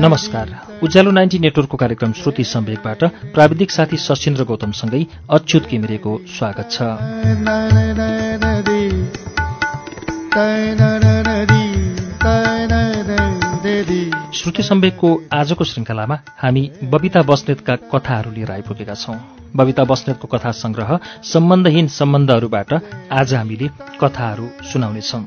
नमस्कार। उज्यालो नाइन्टी नेटवर्कको कार्यक्रम श्रुति सम्वेकबाट प्राविधिक साथी सशिन्द्र गौतमसँगै अच्युत किमिरेको स्वागत छ। श्रुति सम्वेकको आजको श्रृङ्खलामा हामी बबिता बस्नेतका कथाहरू लिएर आइपुगेका छौं। बबिता बस्नेतको कथा संग्रह सम्बन्धहीन सम्बन्धहरूबाट आज हामीले कथाहरू सुनाउनेछौं।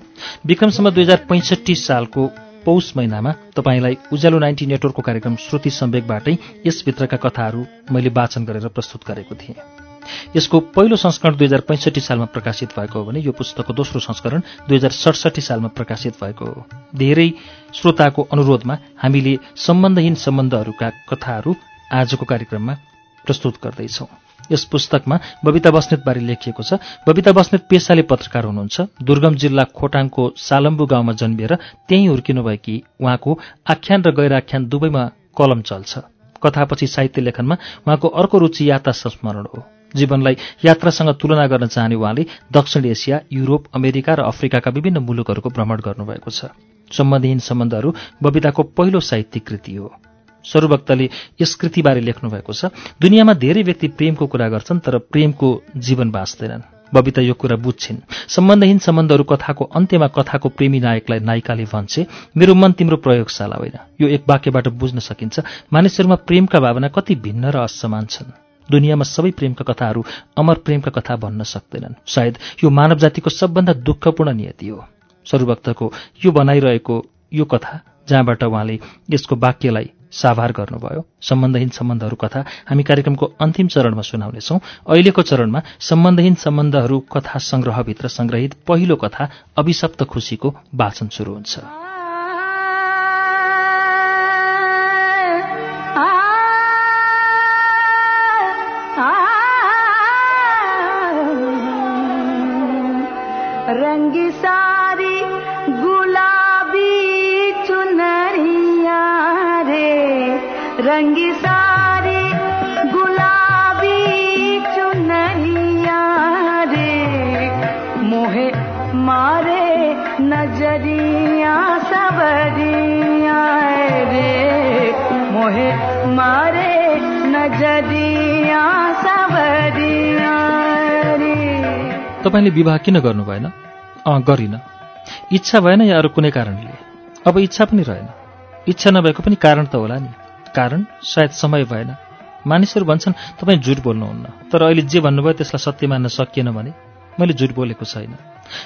विक्रमसम्म दुई हजार पैंसठी सालको पौष महिनामा तपाईँलाई उज्यालो नाइन्टी नेटवर्कको कार्यक्रम श्रुति सम्वेकबाटै यसभित्रका कथाहरू मैले वाचन गरेर प्रस्तुत गरेको थिएँ। यसको पहिलो संस्करण दुई हजार पैँसठी सालमा प्रकाशित भएको हो भने यो पुस्तकको दोस्रो संस्करण दुई हजार सडसठी सालमा प्रकाशित भएको हो। धेरै श्रोताको अनुरोधमा हामीले सम्बन्धहीन सम्बन्धहरूका कथाहरू आजको कार्यक्रममा प्रस्तुत गर्दैछौँ। यस पुस्तकमा बबिता बस्नेतबारे लेखिएको छ। बबिता बस्नेत पेसाले पत्रकार हुनुहुन्छ। दुर्गम जिल्ला खोटाङको सालम्बु गाउँमा जन्मिएर त्यहीँ हुर्किनुभएकी उहाँको आख्यान र गैराख्यान दुवैमा कलम चल्छ। कथापछि साहित्य लेखनमा उहाँको अर्को रुचि यात्रा संस्मरण हो। जीवनलाई यात्रासँग तुलना गर्न चाहने उहाँले दक्षिण एसिया युरोप अमेरिका र अफ्रिकाका विभिन्न मुलुकहरूको भ्रमण गर्नुभएको छ। सम्बन्धहीन सम्बन्धहरू बबिताको पहिलो साहित्यिक कृति हो। सरूभक्तले यस कृतिबारे लेख्नुभएको छ दुनियाँमा धेरै व्यक्ति प्रेमको कुरा गर्छन् तर प्रेमको जीवन बाँच्दैनन्। बबिता यो कुरा बुझ्छिन्। सम्बन्धहीन सम्बन्धहरू कथाको अन्त्यमा कथाको प्रेमी नायकलाई नायिकाले भन्छे मेरो मन तिम्रो प्रयोगशाला होइन। यो एक वाक्यबाट बुझ्न सकिन्छ। मानिसहरूमा प्रेमका भावना कति भिन्न र असमान छन्। दुनियाँमा सबै प्रेमका कथाहरू अमर प्रेमका कथा भन्न सक्दैनन्। सायद यो मानव जातिको सबभन्दा दुःखपूर्ण नियति हो। सरूभक्तको यो बनाइरहेको यो कथा जहाँबाट उहाँले यसको वाक्यलाई साभार गर्नुभयो सम्बन्धहीन सम्बन्धहरू कथा हामी कार्यक्रमको अन्तिम चरणमा सुनाउनेछौँ। अहिलेको चरणमा सम्बन्धहीन सम्बन्धहरू कथा संग्रहभित्र संग्रहित पहिलो कथा अभिशप्त खुसीको वाचन सुरु हुन्छ। तपाईँले विवाह किन गर्नु भएन? अँ गरिन। इच्छा भएन या अरू कुनै कारणले? अब इच्छा पनि रहेन। इच्छा नभएको पनि कारण त होला नि। कारण? सायद समय भएन। मानिसहरू भन्छन् तपाईँ झुट बोल्नुहुन्न। तर अहिले जे भन्नुभयो त्यसलाई सत्य मान्न सकिएन भने मैले झुट बोलेको छैन।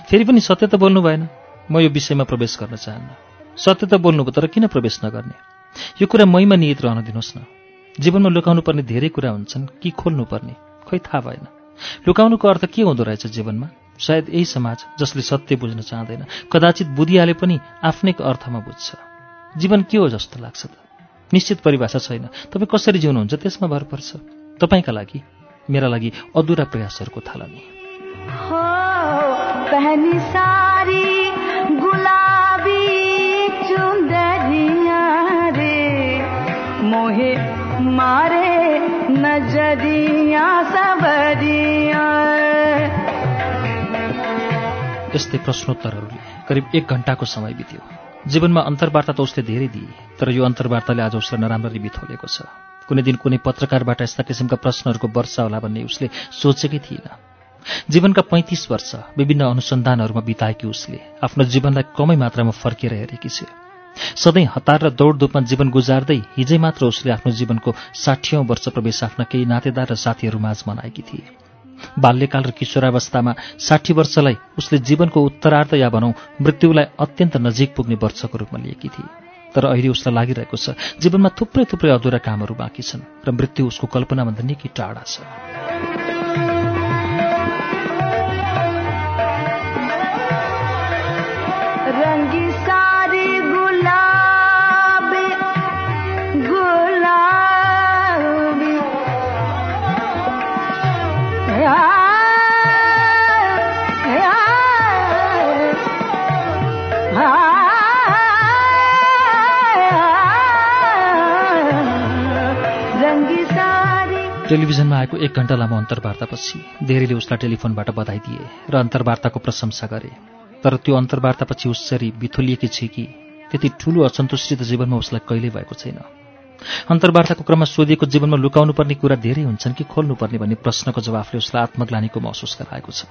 फेरि पनि सत्य त बोल्नु भएन। म यो विषयमा प्रवेश गर्न चाहन्न। सत्य त बोल्नुभयो तर किन प्रवेश नगर्ने? यो कुरा मैमा निहित रहन दिनुहोस् न। जीवनमा लुकाउनु पर्ने धेरै कुरा हुन्छन् कि खोल्नु पर्ने खै थाहा भएन। लुकाउनुको अर्थ के हुँदो रहेछ जीवनमा? सायद यही समाज जसले सत्य बुझ्न चाहँदैन कदाचित बुझिहाले पनि आफ्नै अर्थमा बुझ्छ। जीवन के हो जस्तो लाग्छ त? निश्चित परिभाषा छैन। तपाईँ कसरी जिउनुहुन्छ? त्यसमा भर पर्छ। तपाईँका लागि मेरा लागि अधुरा प्रयासहरूको थालनी। मोहे मारे नजरिया सबरिया। यस्तै प्रश्नोत्तरहरूले करिब एक घण्टाको समय बित्यो। जीवनमा अन्तर्वार्ता त उसले धेरै दिए तर यो अन्तर्वार्ताले आज उसलाई नराम्ररी बिथोलेको छ। कुनै दिन कुनै पत्रकारबाट यस्ता किसिमका प्रश्नहरूको वर्षा होला भन्ने उसले सोचेकै थिएन। जीवनका पैँतिस वर्ष विभिन्न अनुसन्धानहरूमा बिताएकी उसले आफ्नो जीवनलाई कमै मात्रामा फर्केर हेरेकी छ। सधैँ हतार र दौडधुपमा जीवन गुजार्दै हिजै मात्र उसले आफ्नो जीवनको साठीौँ वर्ष प्रवेश आफ्ना केही नातेदार र साथीहरू माझ मनाएकी थिए। बाल्यकाल र किशोरावस्थामा साठी वर्षलाई उसले जीवनको उत्तरार्ध या भनौँ मृत्युलाई अत्यन्त नजिक पुग्ने वर्षको रूपमा लिएकी थिए। तर अहिले उसलाई लागिरहेको छ जीवनमा थुप्रै थुप्रै अधुरा कामहरू बाँकी छन् र मृत्यु उसको कल्पनाभन्दा निकै टाढा छ। टेलिभिजनमा आएको एक घण्टा लामो अन्तर्वार्तापछि धेरैले उसलाई टेलिफोनबाट बधाई दिए र अन्तर्वार्ताको प्रशंसा गरे। तर त्यो अन्तर्वार्तापछि उसरी बिथोलिएकी छ कि त्यति ठूलो असन्तुष्टि त जीवनमा उसलाई कहिल्यै भएको छैन। अन्तर्वार्ताको क्रममा सोधिएको जीवनमा लुकाउनु पर्ने कुरा धेरै हुन्छन् कि खोल्नुपर्ने भन्ने प्रश्नको जवाफले उसलाई आत्मग्लानीको महसुस गराएको छ।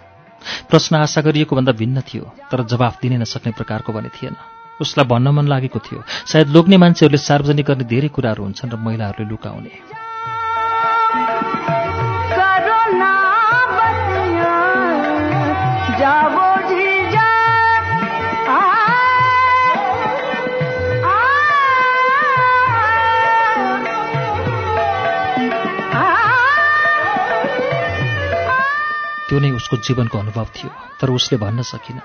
प्रश्न आशा गरिएको भन्दा भिन्न थियो तर जवाफ दिनै नसक्ने प्रकारको भने थिएन। उसलाई भन्न मन लागेको थियो। सायद लोग्ने मान्छेहरूले सार्वजनिक गर्ने धेरै कुराहरू हुन्छन् र महिलाहरूले लुकाउने। त्यो नै उसको जीवनको अनुभव थियो तर उसले भन्न सकिन।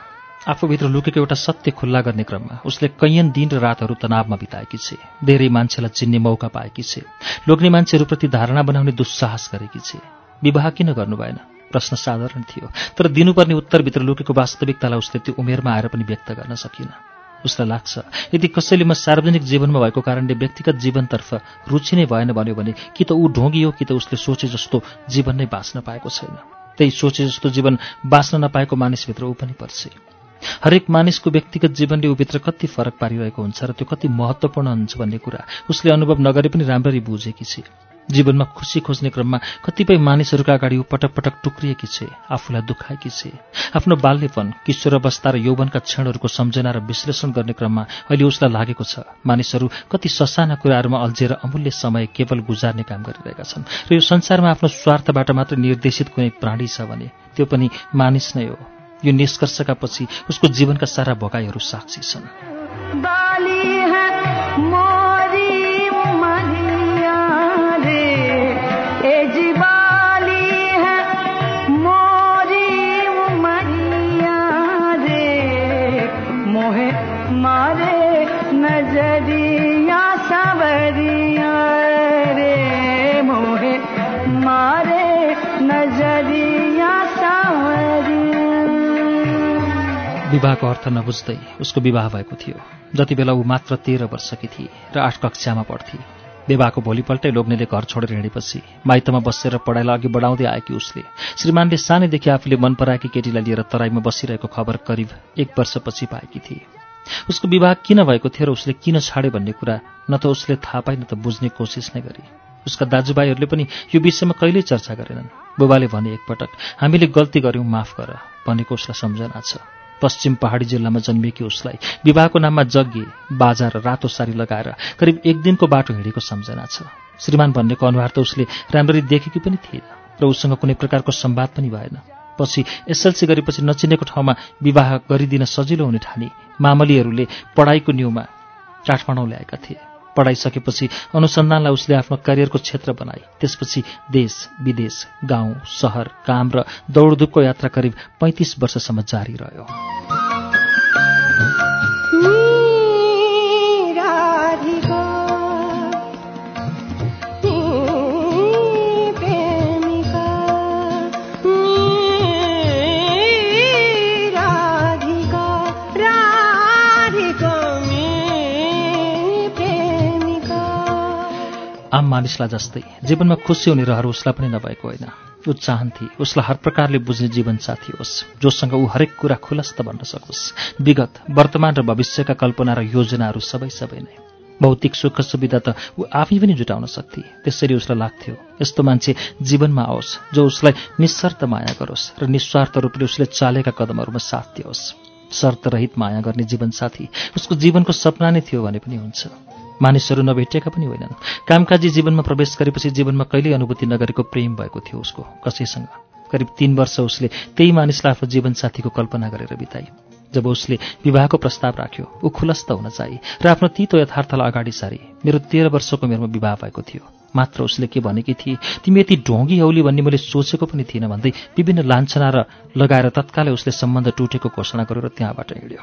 आफूभित्र लुकेको एउटा सत्य खुल्ला गर्ने क्रममा उसले कैयन दिन र रातहरू तनावमा बिताएकी छे धेरै मान्छेलाई चिन्ने मौका पाएकी छे लोग्ने मान्छेहरूप्रति धारणा बनाउने दुस्साहस गरेकी छे। विवाह किन गर्नु भएन? प्रश्न साधारण थियो तर दिनुपर्ने उत्तरभित्र लुकेको वास्तविकतालाई उसले त्यो उमेरमा आएर पनि व्यक्त गर्न सकिन। उसलाई लाग्छ यदि कसैले म सार्वजनिक जीवनमा भएको कारणले व्यक्तिगत जीवनतर्फ रुचि नै भएन भन्यो भने कि त ऊ ढोगी हो कि त उसले सोचे जस्तो जीवन नै बाँच्न पाएको छैन। त्यही सोचे जस्तो जीवन बाँच्न नपाएको मानिसभित्र ऊ पनि पर्छ। हरेक मानिसको व्यक्तिगत जीवनले ऊभित्र कति फरक पारिरहेको हुन्छ र त्यो कति महत्त्वपूर्ण हुन्छ भन्ने कुरा उसले अनुभव नगरे पनि राम्ररी बुझेकी छे। जीवनमा खुसी खोज्ने क्रममा कतिपय मानिसहरूका अगाडि ऊ पटक पटक टुक्रिएकी छे आफूलाई दुखाएकी छे। आफ्नो बाल्यपन किशोर अवस्था र यौवनका क्षणहरूको सम्झना र विश्लेषण गर्ने क्रममा अहिले उसलाई लागेको छ। मानिसहरू कति ससाना कुराहरूमा अल्झेर अमूल्य समय केवल गुजार्ने काम गरिरहेका छन् र यो संसारमा आफ्नो स्वार्थबाट मात्र निर्देशित कुनै प्राणी छ भने त्यो पनि मानिस नै हो। यो निष्कर्षका पछि उसको जीवनका सारा भोगाईहरू साक्षी छन्। विवाहको अर्थ नबुझ्दै उसको विवाह भएको थियो। जति बेला ऊ मात्र तेह्र वर्षकी थिए र आठ कक्षामा पढ्थे। विवाहको भोलिपल्टै लोग्नेले घर छोडेर हिँडेपछि माइतमा बसेर पढाइलाई अघि बढाउँदै आएकी उसले श्रीमानले सानैदेखि आफूले मन पराएकी केटीलाई लिएर तराईमा बसिरहेको खबर करिब एक वर्षपछि पाएकी थिए। उसको विवाह किन भएको थियो र उसले किन छाडे भन्ने कुरा न त उसले थाहा पाए न त बुझ्ने कोसिस नै गरे। उसका दाजुभाइहरूले पनि यो विषयमा कहिल्यै चर्चा गरेनन्। बुबाले भने एकपटक हामीले गल्ती गर्यौँ माफ गर भनेको उसलाई सम्झना छ। पश्चिम पहाडी जिल्लामा जन्मिएकी उसलाई विवाहको नाममा जग्गे बाजा र रातो सारी लगाएर करिब एक दिनको बाटो हिँडेको सम्झना छ। श्रीमान भन्नेको अनुहार त उसले राम्ररी देखेकी पनि थिएन र उसँग कुनै प्रकारको सम्वाद पनि भएन। पछि एसएलसी गरेपछि नचिनेको ठाउँमा विवाह गरिदिन सजिलो हुने ठानी मामलीहरूले पढाइको न्युमा काठमाडौँ ल्याएका थिए। पढाइसकेपछि अनुसन्धानलाई उसले आफ्नो करियरको क्षेत्र बनाए। त्यसपछि देश विदेश गाउँ सहर काम र दौडधुपको यात्रा करिब पैँतिस वर्षसम्म जारी रह्यो। आम मानिसलाई जस्तै जीवनमा खुसी हुने रहर उसलाई पनि नभएको होइन। ऊ चाहन्थे उसलाई हर प्रकारले बुझ्ने जीवनसाथी होस् जोसँग ऊ हरेक कुरा खुलस्त भन्न सकोस्। विगत वर्तमान र भविष्यका कल्पना र योजनाहरू सबै सबै नै। भौतिक सुख सुविधा त ऊ आफै पनि जुटाउन सक्थे। त्यसरी उसलाई लाग्थ्यो यस्तो मान्छे जीवनमा आओस् जो उसलाई निस्शर्त माया गरोस् र निस्वार्थ रूपले उसले चालेका कदमहरूमा साथ दियोस्। शर्तरहित माया गर्ने जीवनसाथी उसको जीवनको सपना नै थियो भने पनि हुन्छ। मानिसहरू नभेटिएका पनि होइनन्। कामकाजी जीवनमा प्रवेश गरेपछि जीवनमा कहिल्यै अनुभूति नगरेको प्रेम भएको थियो उसको कसैसँग। करिब तीन वर्ष उसले त्यही मानिसलाई आफ्नो जीवनसाथीको कल्पना गरेर बिताई जब उसले विवाहको प्रस्ताव राख्यो ऊ खुलस्त हुन चाहिँ र आफ्नो तितो यथार्थलाई अगाडि सारी मेरो तेह्र वर्षको उमेरमा विवाह भएको थियो। मात्र उसले के भनेकी थिए तिमी यति ढोङ्गी हौली भन्ने मैले सोचेको पनि थिइनँ भन्दै विभिन्न लान्छना र लगाएर तत्कालै उसले सम्बन्ध टुटेको घोषणा गरेर त्यहाँबाट हिँड्यो।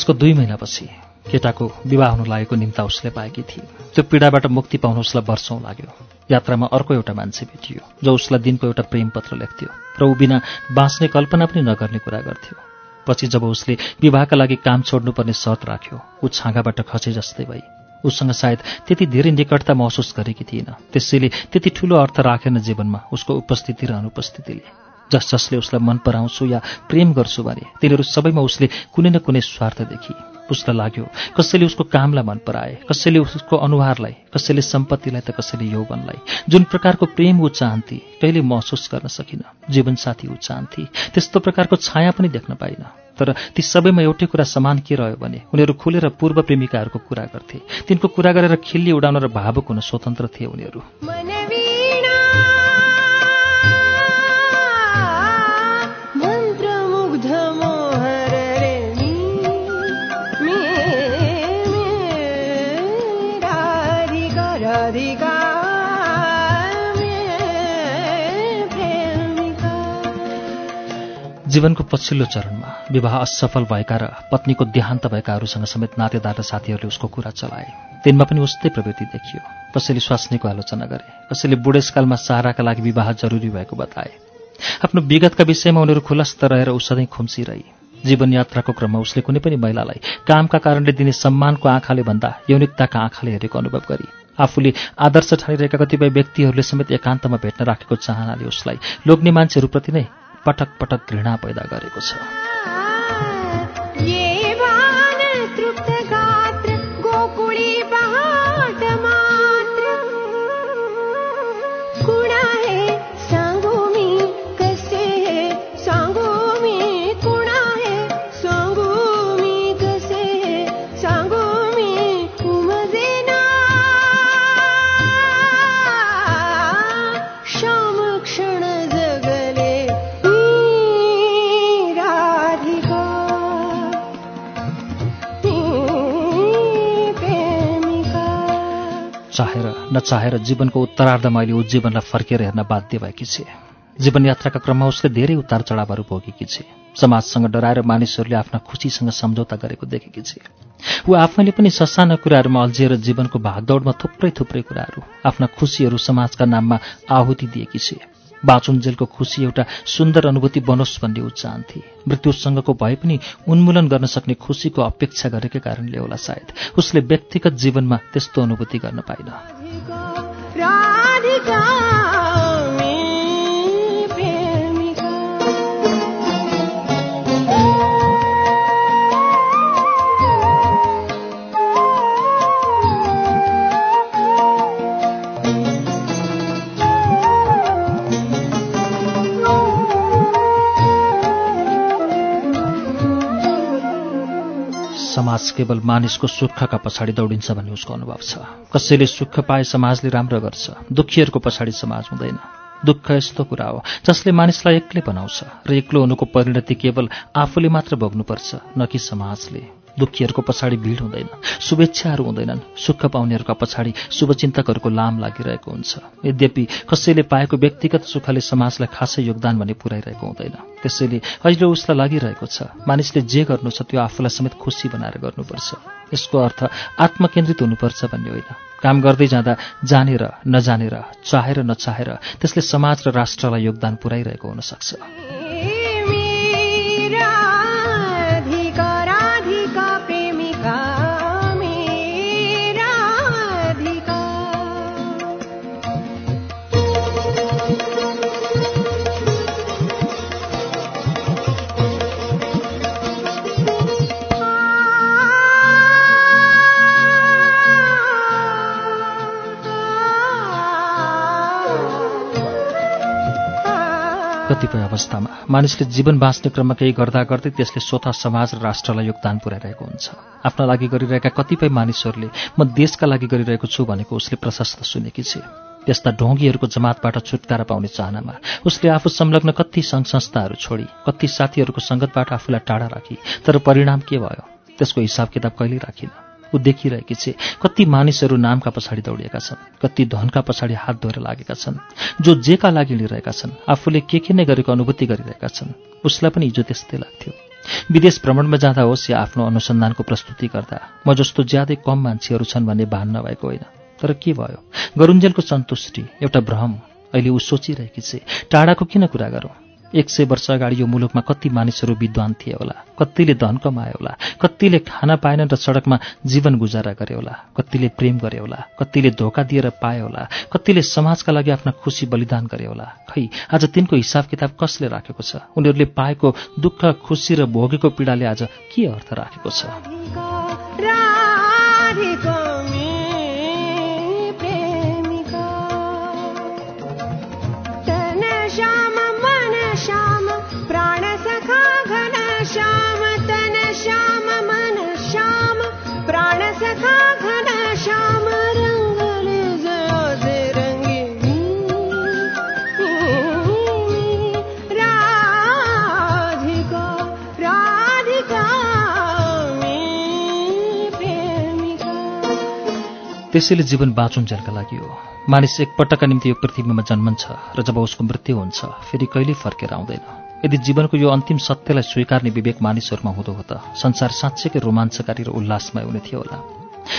त्यसको दुई महिनापछि केटाको विवाह हुन लागेको निम्ता उसले पाएकी थिए। त्यो पीडाबाट मुक्ति पाउन उसलाई वर्षौँ लाग्यो। यात्रामा अर्को एउटा मान्छे भेटियो जो उसलाई दिनको एउटा प्रेम पत्र लेख्थ्यो। र ऊ बिना बाँच्ने कल्पना पनि नगर्ने कुरा गर्थ्यो। पछि जब उसले विवाहका लागि काम छोड्नुपर्ने शर्त राख्यो ऊ छाँगाबाट खसे जस्तै भई उसँग सायद त्यति धेरै निकटता महसुस गरेकी थिएन। त्यसैले त्यति ठूलो अर्थ राखेन जीवनमा उसको उपस्थिति र अनुपस्थितिले। जस जसले उसलाई मन पराउँछु या प्रेम गर्छु भने तिनीहरू सबैमा उसले कुनै न कुनै स्वार्थ देखि। उसलाई लाग्यो कसैले उसको कामलाई मन पराए कसैले उसको अनुहारलाई कसैले सम्पत्तिलाई त कसैले यौवनलाई। जुन प्रकारको प्रेम ऊ चाहन्थे कहिले महसुस गर्न सकिन। जीवनसाथी ऊ चाहन्थे त्यस्तो प्रकारको छाया पनि देख्न पाइन तर ती सबैमा एउटै कुरा समान के रह्यो भने उनीहरू खुलेर पूर्व प्रेमिकाहरूको कुरा गर्थे। तिनको कुरा गरेर खिल्ली उडाउन र भावुक हुन स्वतन्त्र थिए उनीहरू। जीवनको पछिल्लो चरणमा विवाह असफल भएका र पत्नीको देहान्त भएकाहरूसँग समेत नातेदार र साथीहरूले उसको कुरा चलाए। तिनमा पनि उस्तै प्रवृत्ति देखियो। कसैले स्वास्नीको आलोचना गरे कसैले बुढेसकालमा साराका लागि विवाह जरुरी भएको बताए। आफ्नो विगतका विषयमा उनीहरू खुलस्त रहेर ऊ सधैँ खुम्सिरही। जीवनयात्राको क्रममा उसले कुनै पनि महिलालाई कामका कारणले दिने सम्मानको आँखाले भन्दा यौनिकताका आँखाले हेरेको अनुभव गरी आफूले आदर्श ठानिरहेका कतिपय व्यक्तिहरूले समेत एकान्तमा भेट्न राखेको चाहनाले उसलाई लोग्ने मान्छेहरूप्रति नै पटक पटक घृणा पैदा गरेको छ। चाहेर जीवनको उत्तरार्ध मैले ऊ जीवनलाई फर्केर हेर्न बाध्य भएकी छे। जीवनयात्राका क्रममा उसले धेरै उतार चढावहरू भोगेकी छे। समाजसँग डराएर मानिसहरूले आफ्ना खुसीसँग सम्झौता गरेको देखेकी छे। ऊ आफैले पनि ससाना कुराहरूमा अल्झिएर जीवनको भागदौडमा थुप्रै थुप्रै कुराहरू आफ्ना खुसीहरू समाजका नाममा आहुति दिएकी छे। बाँचुन्जेलको खुसी एउटा सुन्दर अनुभूति बनोस् भन्ने ऊ चाहन्थे। मृत्युसँगको भए पनि उन्मूलन गर्न सक्ने खुसीको अपेक्षा गरेकै कारणले होला सायद। उसले व्यक्तिगत जीवनमा त्यस्तो अनुभूति गर्न पाइन। you go. समाज केवल मानिसको सुखका पछाडि दौडिन्छ भन्ने उसको अनुभव छ। कसैले सुख पाए समाजले राम्रो गर्छ। दुखीहरूको पछाडि समाज हुँदैन। दुःख यस्तो कुरा हो जसले मानिसलाई एक्लै बनाउँछ र एक्लो हुनुको परिणति केवल आफूले मात्र भोग्नुपर्छ न कि समाजले। दुखीहरूको पछाडि भिड हुँदैन शुभेच्छाहरू हुँदैनन्। सुख पाउनेहरूका पछाडि शुभचिन्तकहरूको लाम लागिरहेको हुन्छ। यद्यपि कसैले पाएको व्यक्तिगत सुखले समाजलाई खासै योगदान भने पुर्याइरहेको हुँदैन। त्यसैले अहिले उसलाई लागिरहेको छ। मानिसले जे गर्नु छ त्यो आफूलाई समेत खुसी बनाएर गर्नुपर्छ। यसको अर्थ आत्मकेन्द्रित हुनुपर्छ भन्ने होइन। काम गर्दै जाँदा जानेर नजानेर चाहेर नचाहेर त्यसले समाज र राष्ट्रलाई योगदान पुर्याइरहेको हुनसक्छ कतिपय अवस्थामा मानिसले जीवन बाँच्ने क्रममा केही गर्दा गर्दै त्यसले स्वतः समाज र राष्ट्रलाई योगदान पुर्याइरहेको हुन्छ। आफ्ना लागि गरिरहेका कतिपय मानिसहरूले म देशका लागि गरिरहेको छु भनेको उसले प्रशस्त सुनेकी छे। त्यस्ता ढोंगीहरूको जमातबाट छुटकारा पाउने चाहनामा उसले आफू संलग्न कति सङ्घ संस्थाहरू छोडी कति साथीहरूको सङ्गतबाट आफूलाई टाढा राखी तर परिणाम के भयो? त्यसको हिसाब किताब कहिल्यै राखिन। ऊ देखिरहेकी छे। कति मानिसहरू नामका पछाडि दौडिएका छन् कति धनका पछाडि हात धोएर लागेका छन् जो जेका लागि लिइरहेका छन् आफूले के के नै गरेको अनुभूति गरिरहेका छन् उसलाई पनि हिजो त्यस्तै लाग्थ्यो। विदेश भ्रमणमा जाँदा होस् या आफ्नो अनुसन्धानको प्रस्तुति गर्दा म जस्तो ज्यादै कम मान्छेहरू छन् भन्ने भान नभएको होइन। तर के भयो? गरुन्जेलको सन्तुष्टि एउटा भ्रम अहिले ऊ सोचिरहेकी छे। टाढाको किन कुरा गरौँ? एक सय वर्ष अगाडि यो मुलुकमा कति मानिसहरू विद्वान थिए होला? कतिले धन कमाए होला? कतिले खाना पाएनन् र सडकमा जीवन गुजारा गरे होला? कतिले प्रेम गरे होला? कतिले धोका दिएर पाए होला? कतिले समाजका लागि आफ्ना खुसी बलिदान गरे होला? खै आज तिनको हिसाब किताब कसले राखेको छ? उनीहरूले पाएको दुःख खुसी र भोगेको पीडाले आज के अर्थ राखेको छ? त्यसैले जीवन बाँचुन्जेलका लागि हो। मानिस एकपटकका निम्ति यो पृथ्वीमा जन्मन्छ र जब उसको मृत्यु हुन्छ फेरि कहिल्यै फर्केर आउँदैन। यदि जीवनको यो अन्तिम सत्यलाई स्वीकार्ने विवेक मानिसहरूमा हुँदो हो त संसार साँच्चैकै रोमाञ्चकारी र उल्लासमय हुने थियो होला।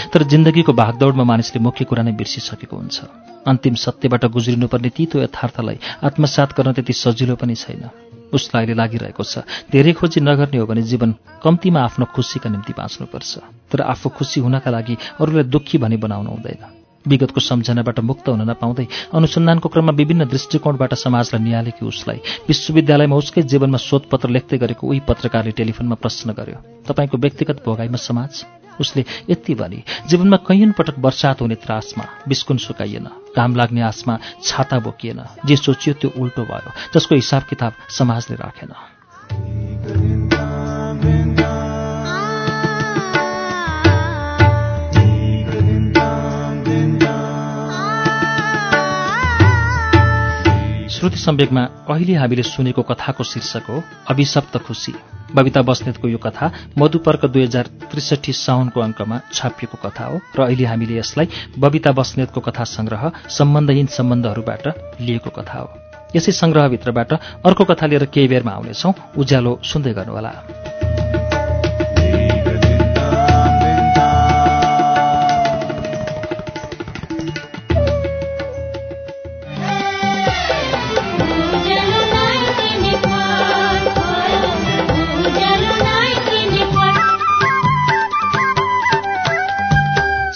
तर जिन्दगीको भागदौडमा मानिसले मुख्य कुरा नै बिर्सिसकेको हुन्छ। अन्तिम सत्यबाट गुज्रिनुपर्ने तितो यथार्थलाई आत्मसात गर्न त्यति सजिलो पनि छैन। उसलाई अहिले लागिरहेको छ। धेरै खोजी नगर्ने हो भने जीवन कम्तीमा आफ्नो खुसीका निम्ति बाँच्नुपर्छ। तर आफू खुसी हुनका लागि अरूलाई दुःखी भनी बनाउनु हुँदैन। विगतको सम्झनाबाट मुक्त हुन नपाउँदै अनुसन्धानको क्रममा विभिन्न दृष्टिकोणबाट समाजलाई निहालेकी उसलाई विश्वविद्यालयमा उसकै जीवनमा शोधपत्र लेख्दै गरेको उही पत्रकारले टेलिफोनमा प्रश्न गर्यो। तपाईँको व्यक्तिगत भोगाइमा समाज उसले यति भने जीवनमा कैयन पटक वर्षात हुने त्रासमा बिस्कुन सुकाइएन घाम लाग्ने आसमा छाता बोकिएन जे सोचियो त्यो उल्टो भयो जसको हिसाब किताब समाजले राखेन। श्रुति सम्वेकमा अहिले हामीले सुनेको कथाको शीर्षक हो अभिशप्त खुसी बबिता बस्नेतको यो कथा मधुपर्क दुई हजार त्रिसठी साउनको अङ्कमा छापिएको कथा हो र अहिले हामीले यसलाई बबिता बस्नेतको कथा संग्रह सम्बन्धहीन सम्बन्धहरूबाट लिएको कथा हो। यसै संग्रहभित्रबाट अर्को कथा लिएर केही बेरमा आउनेछौँ। उज्यालो सुन्दै गर्नुहोला।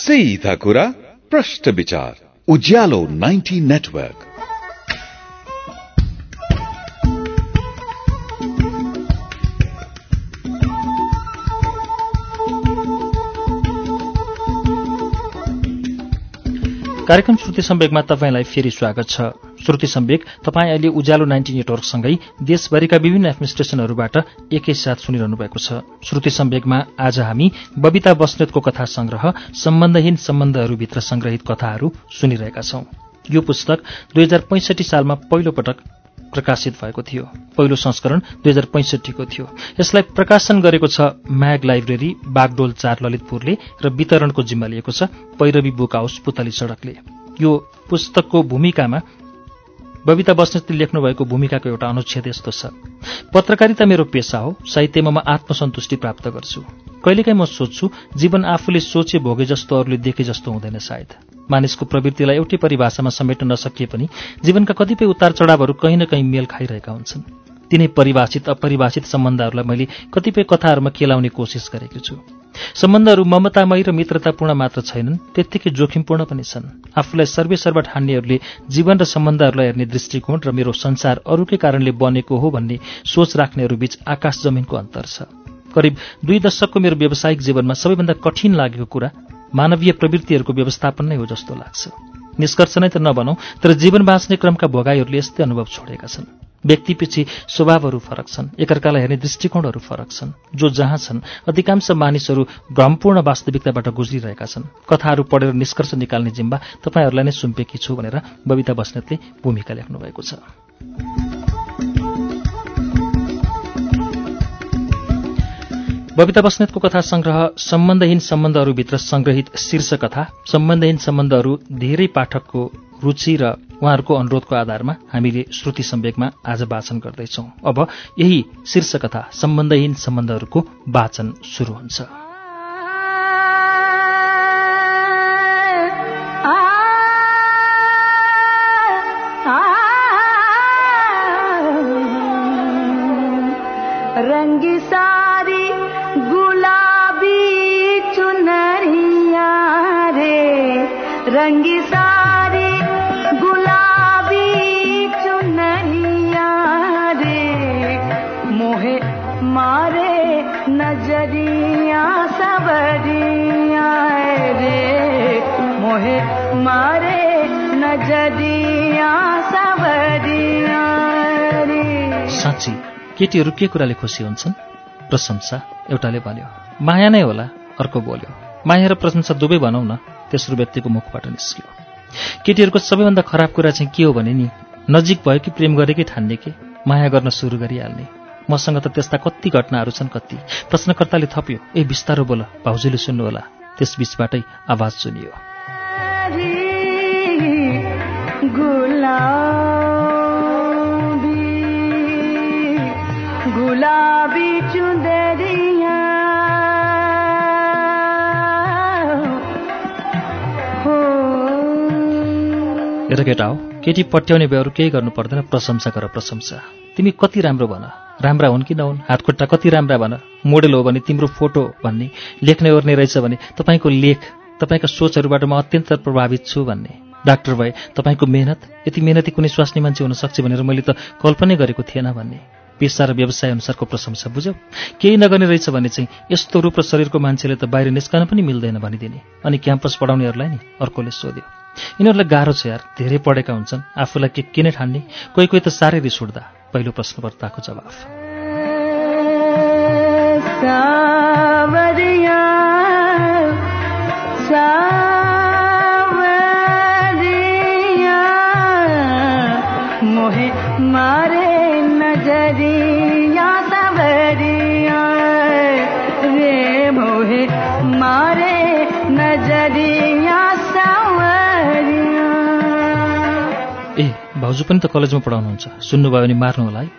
सीधा कुरा प्रश्न विचार उज्यालो 90 नेटवर्क कार्यक्रम श्रुति सम्वेकमा तपाईँलाई फेरि स्वागत छ। श्रुति सम्वेक तपाईँ अहिले उज्यालो नाइन्टी नेटवर्कसँगै देशभरिका विभिन्न एफएम एकैसाथ सुनिरहनु भएको छ। श्रुति सम्वेकमा आज हामी बबिता बस्नेतको कथा संग्रह सम्बन्धहीन सम्बन्धहरूभित्र संग्रहित कथाहरू सुनिरहेका छौं। यो पुस्तक दुई हजार पैंसठी सालमा पहिलो पटक प्रकाशित भएको थियो। पहिलो संस्करण दुई हजार पैंसठीको थियो। यसलाई प्रकाशन गरेको छ म्याग लाइब्रेरी बागडोल चार ललितपुरले र वितरणको जिम्मा लिएको छ पैरवी बुक हाउस पुतली सड़कले। यो पुस्तकको भूमिकामा बबिता बस्नेतले लेख्नुभएको भूमिकाको एउटा अनुच्छेद यस्तो छ। पत्रकारिता मेरो पेसा हो साहित्यमा म आत्मसन्तुष्टि प्राप्त गर्छु। कहिलेकाहीँ म सोध्छु जीवन आफूले सोचे भोगे जस्तो अरूले देखे जस्तो हुँदैन सायद। मानिसको प्रवृत्तिलाई एउटै परिभाषामा समेट्न नसकिए पनि जीवनका कतिपय उतार चढावहरू कहीँ न कहीँ मेल खाइरहेका हुन्छन्। तिनै परिभाषित अपरिभाषित सम्बन्धहरूलाई मैले कतिपय कथाहरूमा केलाउने कोसिस गरेको छु। सम्बन्धहरू ममतामय र मित्रतापूर्ण मात्र छैनन् त्यत्तिकै जोखिमपूर्ण पनि छन्। आफूलाई सर्वेसर्व ठान्नेहरूले जीवन र सम्बन्धहरूलाई हेर्ने दृष्टिकोण र मेरो संसार अरूकै कारणले बनेको हो भन्ने सोच राख्नेहरूबीच आकाश जमिनको अन्तर छ। करिब दुई दशकको मेरो व्यावसायिक जीवनमा सबैभन्दा कठिन लागेको कुरा मानवीय प्रवृत्तिहरूको व्यवस्थापन नै हो जस्तो लाग्छ। निष्कर्ष नै त नभनौँ तर जीवन बाँच्ने क्रमका भोगाईहरूले यस्तै अनुभव छोडेका छन्। व्यक्तिपछि स्वभावहरू फरक छन् एकअर्कालाई हेर्ने दृष्टिकोणहरू फरक छन्। जो जहाँ छन् अधिकांश मानिसहरू भ्रमपूर्ण वास्तविकताबाट गुज्रिरहेका छन्। कथाहरू पढेर निष्कर्ष निकाल्ने जिम्बा तपाईँहरूलाई नै सुम्पेकी छु भनेर बबिता बस्नेतले भूमिका लेख्नु भएको छ। बबिता बस्नेतको कथा संग्रह सम्बन्धहीन सम्बन्धहरूभित्र संग्रहित शीर्ष कथा सम्बन्धहीन सम्बन्धहरू धेरै पाठकको रुचि र उहाँहरूको अनुरोधको आधारमा हामीले श्रुति सम्वेकमा आज वाचन गर्दैछौँ। अब यही शीर्ष कथा सम्बन्धहीन सम्बन्धहरूको वाचन सुरु हुन्छ। केटीहरू के कुराले खुसी हुन्छन्? प्रशंसा एउटाले भन्यो माया नै होला। अर्को बोल्यो माया र प्रशंसा दुवै भनौँ न तेस्रो व्यक्तिको मुखबाट निस्क्यो। केटीहरूको सबैभन्दा खराब कुरा चाहिँ के हो भने नि नजिक भयो कि प्रेम गरेकै ठान्ने के? माया गर्न सुरु गरिहाल्ने। मसँग त त्यस्ता कति घटनाहरू छन् कति। प्रश्नकर्ताले थप्यो ए बिस्तारो बोल भाउजूले सुन्नुहोला त्यस बिचबाटै आवाज सुनियो। गुलाबी चुंदरिया हेर केटा हो केटी पट्याउने बेहरू केही गर्नु पर्दैन प्रशंसा गर प्रशंसा। तिमी कति राम्रो भन राम्रा हुन् कि नहुन् हातखुट्टा कति राम्रा भन मोडेल हो भने तिम्रो फोटो भन्ने लेख्ने ओर्ने रहेछ भने तपाईँको लेख तपाईँका सोचहरूबाट म अत्यन्त प्रभावित छु भन्ने। डाक्टर भए तपाईँको मेहनत यति मेहनती कुनै स्वास्नी मान्छे हुन सक्छ भनेर मैले त कल्पनै गरेको थिएन भन्ने। पेसा र व्यवसाय अनुसारको प्रशंसा बुझ्यौ। केही नगर्ने रहेछ भने चाहिँ यस्तो रूप र शरीरको मान्छेले त बाहिर निस्कन पनि मिल्दैन भनिदिने। अनि क्याम्पस पढाउनेहरूलाई नि अर्कोले सोध्यो। यिनीहरूलाई गाह्रो छ यार धेरै पढेका हुन्छन् आफूलाई के किन ठान्ने कोही कोही त साह्रै रिस उठ्दा पहिलो प्रश्नकर्ताको जवाफ। सावरिया नजरिया ए भाउजू पनि त कलेजमा पढाउनुहुन्छ। सुन्नुभयो भने मार्नु होला है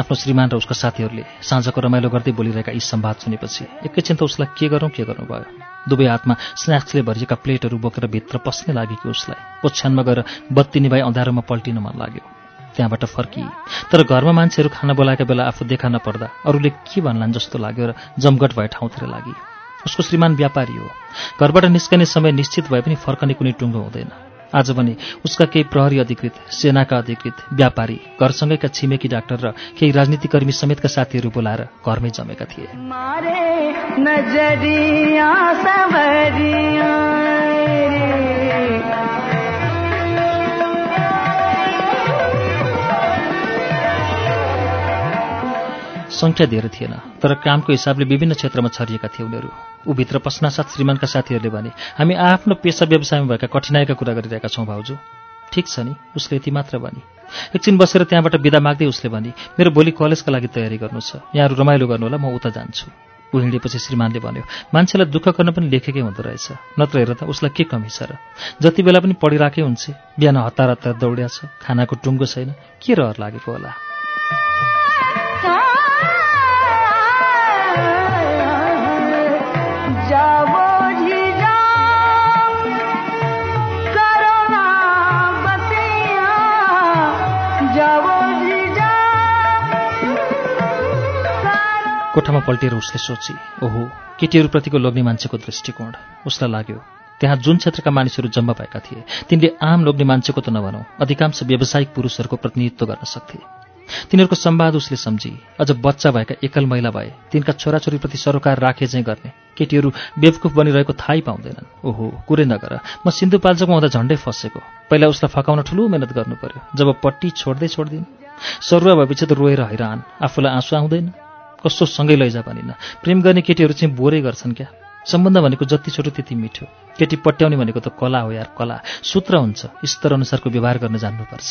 आफ्नो श्रीमान र उसका साथीहरूले साँझको रमाइलो गर्दै बोलिरहेका यी सम्वाद सुनेपछि एकैछिन त उसलाई के गरौँ के गर्नु भयो दुवै हातमा स्न्याक्सले भरिएका प्लेटहरू बोकेर भित्र पस्नै लाग्यो कि उसलाई ओछ्यानमा गएर बत्ती निभाइ अँधारोमा पल्टिन मन लाग्यो। त्यहाँबाट फर्किए तर घरमा मान्छेहरू खाना बोलाएका बेला आफू देखा नपर्दा अरूले के भन्लान् जस्तो लाग्यो र जमघट भए ठाउँतिर लागि। उसको श्रीमान व्यापारी हो। घरबाट निस्कने समय निश्चित भए पनि फर्कने कुनै टुङ्गो हुँदैन। आज भने उसका केही प्रहरी अधिकृत सेनाका अधिकृत व्यापारी घरसँगैका छिमेकी डाक्टर र केही राजनीतिकर्मी समेतका साथीहरू बोलाएर घरमै जमेका थिए। सङ्ख्या धेरै थिएन। तर कामको हिसाबले विभिन्न क्षेत्रमा छरिएका थिए उनीहरू। ऊभित्र पस्नासाथ श्रीमानका साथीहरूले भने हामी आफ्नो पेसा व्यवसायमा भएका कठिनाइका कुरा गरिरहेका छौँ भाउजू। ठिक छ नि उसले यति मात्र भने। एकछिन बसेर त्यहाँबाट बिदा माग्दै उसले भने मेरो भोलि कलेजका लागि तयारी गर्नु छ यहाँहरू रमाइलो गर्नु होला म उता जान्छु। ऊ हिँडेपछि श्रीमानले भन्यो मान्छेलाई दुःख गर्न पनि लेखेकै हुँदो रहेछ। नत्र हेर त उसलाई के कमी छ र जति बेला पनि पढिरहेकै हुन्छ। बिहान हतार हतार दौड्या छ खानाको टुङ्गो छैन। के रहर लागेको होला? कोठामा पल्टिएर उसले सोची ओहो केटीहरूप्रतिको लोग्ने मान्छेको दृष्टिकोण। उसलाई लाग्यो त्यहाँ जुन क्षेत्रका मानिसहरू जम्मा भएका थिए तिनले आम लोग्ने मान्छेको त नभनौँ अधिकांश व्यावसायिक पुरुषहरूको प्रतिनिधित्व गर्न सक्थे। तिनीहरूको सम्वाद उसले सम्झी। अझ बच्चा भएका एकल महिला भए तिनका छोराछोरीप्रति सरोकार राखे चाहिँ गर्ने। केटीहरू बेवकुफ बनिरहेको थाहै पाउँदैनन्। ओहो कुरै नगर। म सिन्धुपाल्चोकमा हुँदा झन्डै फसेको। पहिला उसलाई फकाउन ठुलो मेहनत गर्नु पर्यो जब पट्टी छोड्दै छोड्दिन्। सरुवा भएपछि त रोएर हैरान। आफूलाई आँसु आउँदैन। कस्तो सँगै लैजा भनिन। प्रेम गर्ने केटीहरू चाहिँ बोरै गर्छन् क्या? सम्बन्ध भनेको जति छोटो त्यति मिठो। केटी पट्याउने भनेको त कला हो यार कला। सूत्र हुन्छ। स्तर अनुसारको व्यवहार गर्न जान्नुपर्छ।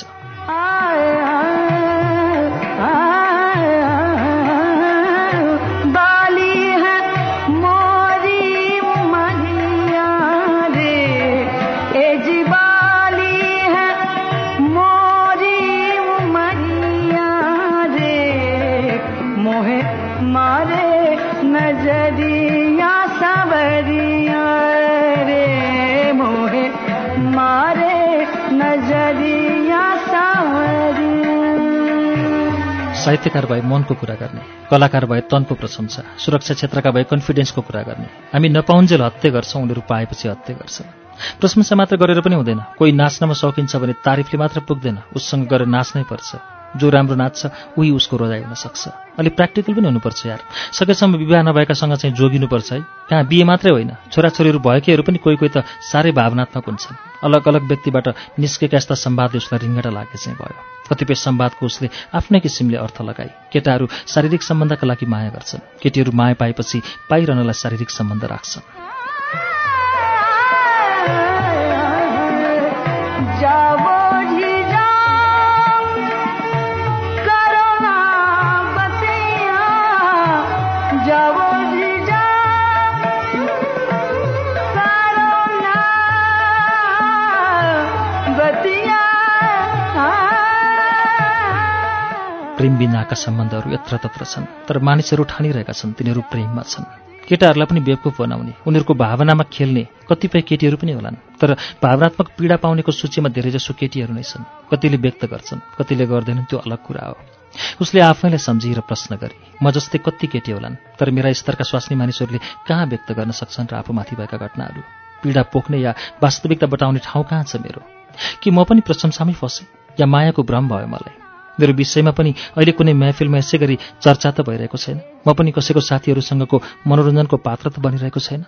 साहित्यकार भए मनको कुरा गर्ने कलाकार भए तनको प्रशंसा सुरक्षा क्षेत्रका भए कन्फिडेन्सको कुरा गर्ने। हामी नपाउन्जेल हत्या गर्छौँ उनीहरू पाएपछि हत्या गर्छ। प्रशंसा मात्र गरेर पनि हुँदैन। कोही नाच्नमा सकिन्छ भने तारिफले मात्र पुग्दैन। उससँग गएर नाच्नै पर्छ। जो राम्रो नाच्छ उही उसको रोजाइ हुन सक्छ। अलिक प्र्याक्टिकल पनि हुनुपर्छ यार। सकेसम्म विवाह नभएकासँग चाहिँ जोगिनुपर्छ है। कहाँ बिहे मात्रै होइन। छोराछोरीहरू भएकैहरू पनि कोही कोही त साह्रै भावनात्मक हुन्छन्। अलग अलग व्यक्तिबाट निस्केका यस्ता सम्वादले उसलाई रिङ्गटा लागे चाहिँ भयो। कतिपय सम्वादको उसले आफ्नै किसिमले अर्थ लगाए केटाहरू शारीरिक सम्बन्धका लागि माया गर्छन्। केटीहरू माया पाएपछि पाइरहनलाई शारीरिक सम्बन्ध राख्छन्। प्रेम बिनाका सम्बन्धहरू यत्रतत्र छन् तर मानिसहरू ठानिरहेका छन् तिनीहरू प्रेममा छन्। केटाहरूलाई पनि बेवकुफ बनाउने उनीहरूको भावनामा खेल्ने कतिपय केटीहरू पनि होलान् तर भावनात्मक पीडा पाउनेको सूचीमा धेरैजसो केटीहरू नै छन्। कतिले व्यक्त गर्छन् कतिले गर्दैनन् त्यो अलग कुरा हो। उसले आफैलाई सम्झिएर प्रश्न गरे म जस्तै कति केटी होलान् तर मेरा स्तरका स्वास्नी मानिसहरूले कहाँ व्यक्त गर्न सक्छन् र आफूमाथि भएका घटनाहरू? पीडा पोख्ने या वास्तविकता बताउने ठाउँ कहाँ छ मेरो? कि म पनि प्रशंसामै फसेँ? या मायाको भ्रम भयो मलाई? मेरो विषयमा पनि अहिले कुनै महफिलमा यसै गरी चर्चा त भइरहेको छैन। म पनि कसैको साथीहरूसँगको मनोरञ्जनको पात्र त बनिरहेको छैन।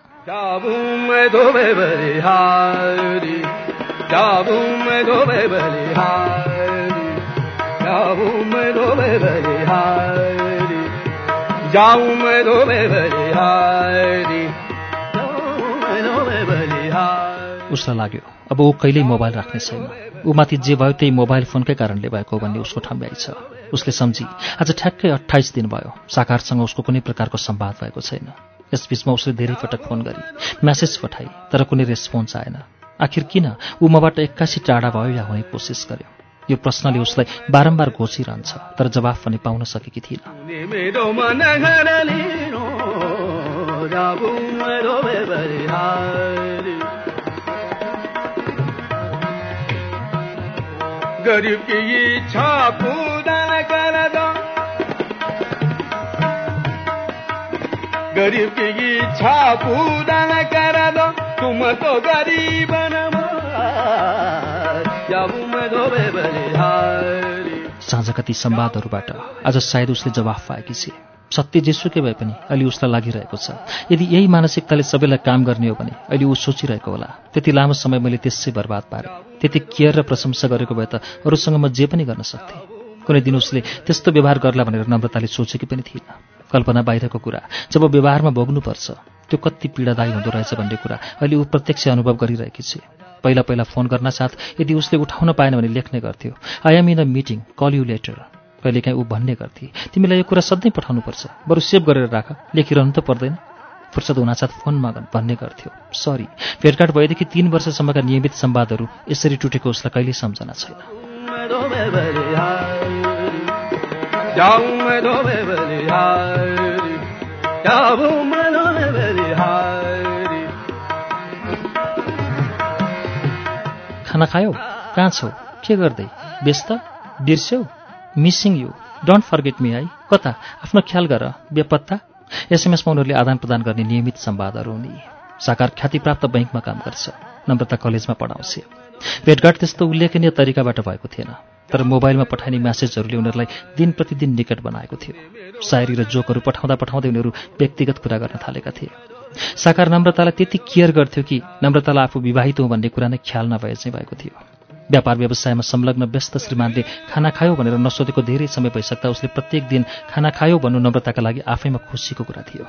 उसलाई लाग्यो। अब ऊ कहिल्यै मोबाइल राख्ने छैन। ऊमाथि जे भयो त्यही मोबाइल फोनकै कारणले भएको भन्ने उसको ठम्ब्याइ छ उसले सम्झी आज ठ्याक्कै अठाइस दिन भयो। साकारसँग उसको कुनै प्रकारको सम्वाद भएको छैन। यसबीचमा उसले धेरै पटक फोन गरी म्यासेज पठाई तर कुनै रेस्पोन्स आएन। आखिर किन? ऊ मबाट एक्कासी टाढा भयो या हुने कोसिस गर्यो? यो प्रश्नले उसलाई बारम्बार घोचिरहन्छ तर जवाफ पनि पाउन सकेकी थिइन गरीब की इच्छा पूरा कर दो गरीब की इच्छा पूरा कर दो तुम तो गरीब साँझका ती सम्वादहरूबाट आज सायद उसले जवाफ पाएकी छे। सत्य जेसुकै भए पनि अहिले उसलाई लागिरहेको छ। यदि यही मानसिकताले सबैलाई काम गर्ने हो भने अहिले ऊ सोचिरहेको होला। त्यति लामो समय मैले त्यसै बर्बाद पारेँ। त्यति केयर र प्रशंसा गरेको भए त अरूसँग म जे पनि गर्न सक्थेँ। कुनै दिन उसले त्यस्तो व्यवहार गर्ला भनेर नम्रताले सोचेकी पनि थिएन कल्पना बाहिरको कुरा। जब व्यवहारमा भोग्नुपर्छ त्यो कति पीडादायी हुँदो रहेछ भन्ने कुरा अहिले ऊ प्रत्यक्ष अनुभव गरिरहेकी छे। पहिला पहिला फोन गर्न साथ यदि उसले उठाउन पाएन भने लेख्ने गर्थ्यो। I am in a meeting call you later कहिलेकाहीँ ऊ भन्ने गर्थे। तिमीलाई यो कुरा सधैँ पठाउनुपर्छ। बरु सेभ गरेर राख। लेखिरहनु त पर्दैन। फुर्सद हुनासाथ फोनमा भन्ने गर्थ्यो। सरी। भेटघाट भएदेखि तीन वर्षसम्मका नियमित सम्वादहरू यसरी टुटेको उसलाई कहिल्यै सम्झना छैन। खाना खायौ? कहाँ छौ? के गर्दै? व्यस्त? बिर्स्यौ? Missing you don't forget me है कता? आफ्नो ख्याल गर। बेपत्ता? एसएमएसमा उनीहरूले आदान प्रदान गर्ने नियमित सम्वादहरू हुने साकार ख्यातिप्राप्त बैङ्कमा काम गर्छ। नम्रता कलेजमा पढाउँछ। भेटघाट त्यस्तो उल्लेखनीय तरिकाबाट भएको थिएन। तर मोबाइलमा पठाइने म्यासेजहरूले उनीहरूलाई दिन प्रतिदिन निकट बनाएको थियो। सायरी र जोकहरू पठाउँदा पठाउँदै उनीहरू व्यक्तिगत कुरा गर्न थालेका थिए। साकार नम्रतालाई त्यति केयर गर्थ्यो कि नम्रतालाई आफू विवाहित हुँ भन्ने कुरा नै ख्याल नभए चाहिँ भएको थियो। व्यापार व्यवसायमा संलग्न व्यस्त श्रीमानले खाना खायो भनेर नसोधेको धेरै समय भइसक्दा उसले प्रत्येक दिन खाना खायो भन्नु नम्रताका लागि आफैमा खुसीको कुरा थियो।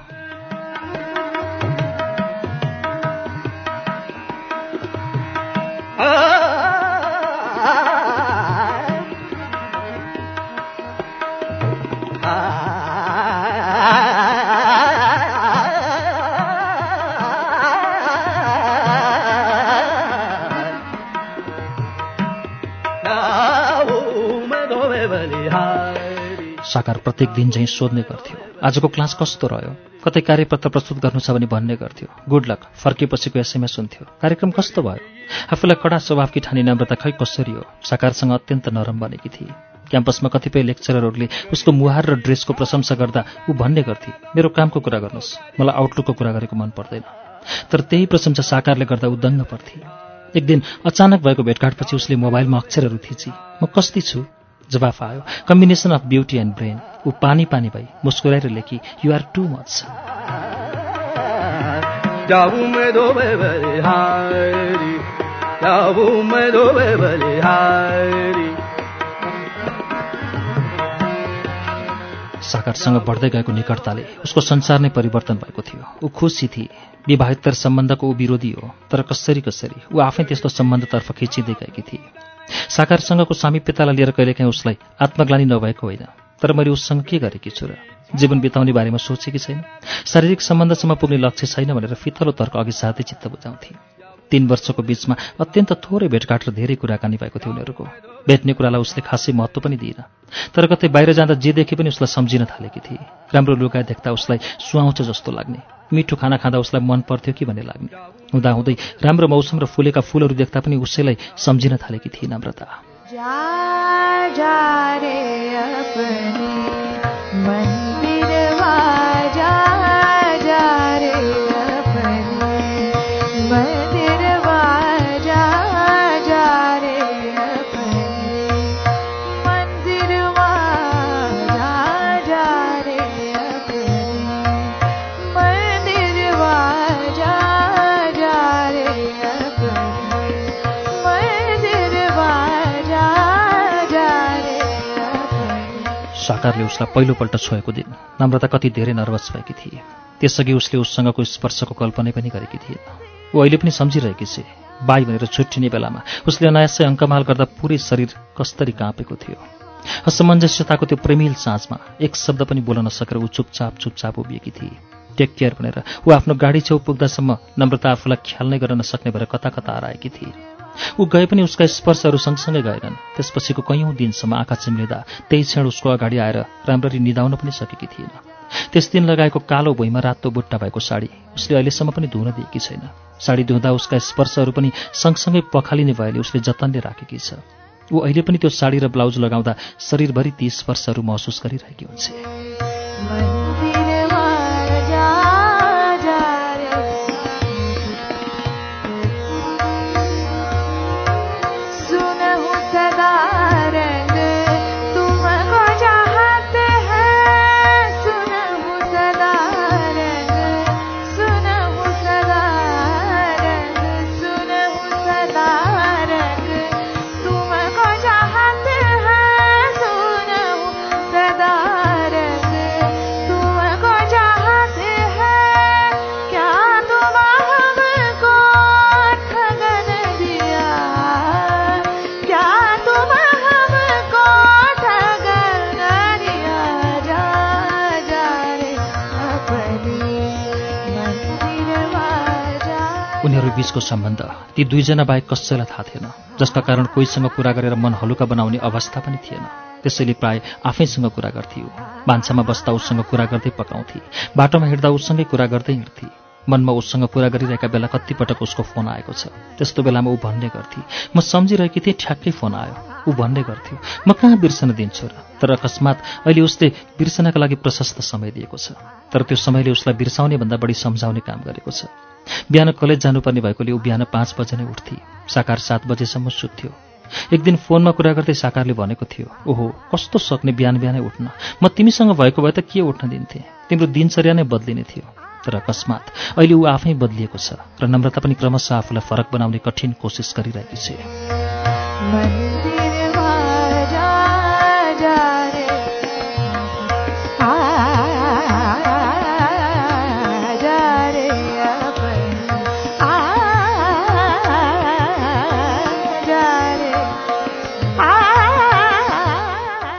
साकार प्रत्येक दिन चाहिँ सोध्ने गर्थ्यो। आजको क्लास कस्तो रह्यो? कतै कार्यपत्र प्रस्तुत गर्नु छ भने भन्ने गर्थ्यो। गुड लक फर्केपछिको एसएमएस हुन्थ्यो। कार्यक्रम कस्तो भयो? आफूलाई कडा स्वभावकी ठानी नम्रता खै कसरी हो? साकारसँग अत्यन्त नरम बनेकी थिए। क्याम्पसमा कतिपय लेक्चररहरूले उसको मुहार र ड्रेसको प्रशंसा गर्दा ऊ भन्ने गर्थे मेरो कामको कुरा गर्नुहोस्। मलाई आउटलुकको कुरा गरेको मन पर्दैन। तर त्यही प्रशंसा साकारले गर्दा ऊ दङ्ग पर्थे एक दिन अचानक भएको भेटघाटपछि उसले मोबाइलमा अक्षरहरू थिची। म कस्ती छु? जवाफ आयो। Combination of beauty and brain ऊ पानी पानी भई मुस्कुराएर लेखी यु आर टु मच साकारसँग बढ्दै गएको निकटताले उसको संसार नै परिवर्तन भएको थियो। ऊ खुसी थिए। विवाहेत्तर सम्बन्धको ऊ विरोधी हो तर कसरी कसरी ऊ आफै त्यस्तो सम्बन्धतर्फ खिचिँदै गएकी थिए। साकारसँगको सामिप्यतालाई लिएर कहिलेकाहीँ उसलाई आत्मग्लानी नभएको होइन। तर मैले उसँग के गरेकी छु र? जीवन बिताउने बारेमा सोचेकी छैन। शारीरिक सम्बन्धसम्म पुग्ने लक्ष्य छैन भनेर फितलो तर्क अघि साथै चित्त बुझाउँथे। तीन वर्षको बीचमा अत्यन्त थोरै भेटघाट र धेरै कुराकानी भएको थियो उनीहरूको। भेट्ने कुरालाई उसले खासै महत्त्व पनि दिएन। तर कतै बाहिर जाँदा जे देखे पनि उसलाई सम्झिन थालेकी थिए। राम्रो लुगा देख्दा उसलाई सुहाउँछ जस्तो लाग्ने। मिठो खाना खाँदा उसलाई मन पर्थ्यो कि भन्ने लाग्ने। हुँदाहुँदै राम्रो मौसम र फुलेका फुलहरू देख्दा पनि उसैलाई सम्झिन थालेकी थिए नम्रता। जा जा साकारले उसलाई पहिलोपल्ट छोएको दिन नम्रता कति धेरै नर्भस भएकी थिए। त्यसअघि उसले उसँगको स्पर्शको कल्पना पनि गरेकी थिएन। ऊ अहिले पनि सम्झिरहेकी छे बाई भनेर छुट्टिने बेलामा उसले अनायासै अङ्कमाल गर्दा पुरै शरीर कस्तरी काँपेको थियो। असमञ्जस्यताको त्यो प्रेमिल साँझमा एक शब्द पनि बोल्न नसकेर ऊ चुपचाप चुपचाप उभिएकी थिए। टेक केयर भनेर ऊ आफ्नो गाडी छेउ पुग्दासम्म नम्रता आफूलाई ख्याल नै गर्न नसक्ने भएर कता कता हराएकी थिए। ऊ गए पनि उसका स्पर्शहरू सँगसँगै गएनन्। त्यसपछिको कैयौँ दिनसम्म आँखा चिम्लिँदा त्यही क्षण उसको अगाडि आएर राम्ररी निदाउन पनि सकेकी थिएन। त्यस दिन लगाएको कालो भुइँमा रातो बुट्टा भएको साडी उसले अहिलेसम्म पनि धुन दिएकी छैन। साडी धुँदा उसका स्पर्शहरू पनि सँगसँगै पखालिने भएले उसले जतनले राखेकी छ। ऊ अहिले पनि त्यो साडी र ब्लाउज लगाउँदा शरीरभरि ती स्पर्शहरू महसुस गरिरहेकी हुन्छ। बीचको सम्बन्ध। ती दुईजना बाहेक कसैलाई थाहा थिएन जसका कारण कोहीसँग कुरा गरेर मन हलुका बनाउने अवस्था पनि थिएन। त्यसैले प्राय आफैसँग कुरा गर्थे ऊ भान्सामा बस्दा उसँग कुरा गर्दै पकाउँथे। बाटोमा हिँड्दा उसँगै कुरा गर्दै हिँड्थे। मनमा उसँग कुरा गरिरहेका बेला कतिपटक उसको फोन आएको छ। त्यस्तो बेलामा ऊ भन्ने गर्थे म सम्झिरहेकी थिएँ ठ्याक्कै फोन आयो। ऊ भन्ने गर्थ्यो म कहाँ बिर्सन दिन्छु र? तर अकस्मात अहिले उसले बिर्सनका लागि प्रशस्त समय दिएको छ। तर त्यो समयले उसलाई बिर्साउने भन्दा बढी सम्झाउने काम गरेको छ। बिहान कलेज जानुपर्ने भएकोले ऊ बिहान पाँच बजे नै उठ्थे। साकार सात बजेसम्म सुत्थ्यो। एक दिन फोनमा कुरा गर्दै साकारले भनेको थियो ओहो कस्तो सक्ने बिहान बिहानै उठ्न? म तिमीसँग भएको भए त के उठ्न दिन्थे? तिम्रो दिनचर्या नै बदलिने थियो। तर अकस्मात अहिले ऊ आफै बदलिएको छ र नम्रता पनि क्रमशः आफूलाई फरक बनाउने कठिन कोसिस गरिरहेकी छ।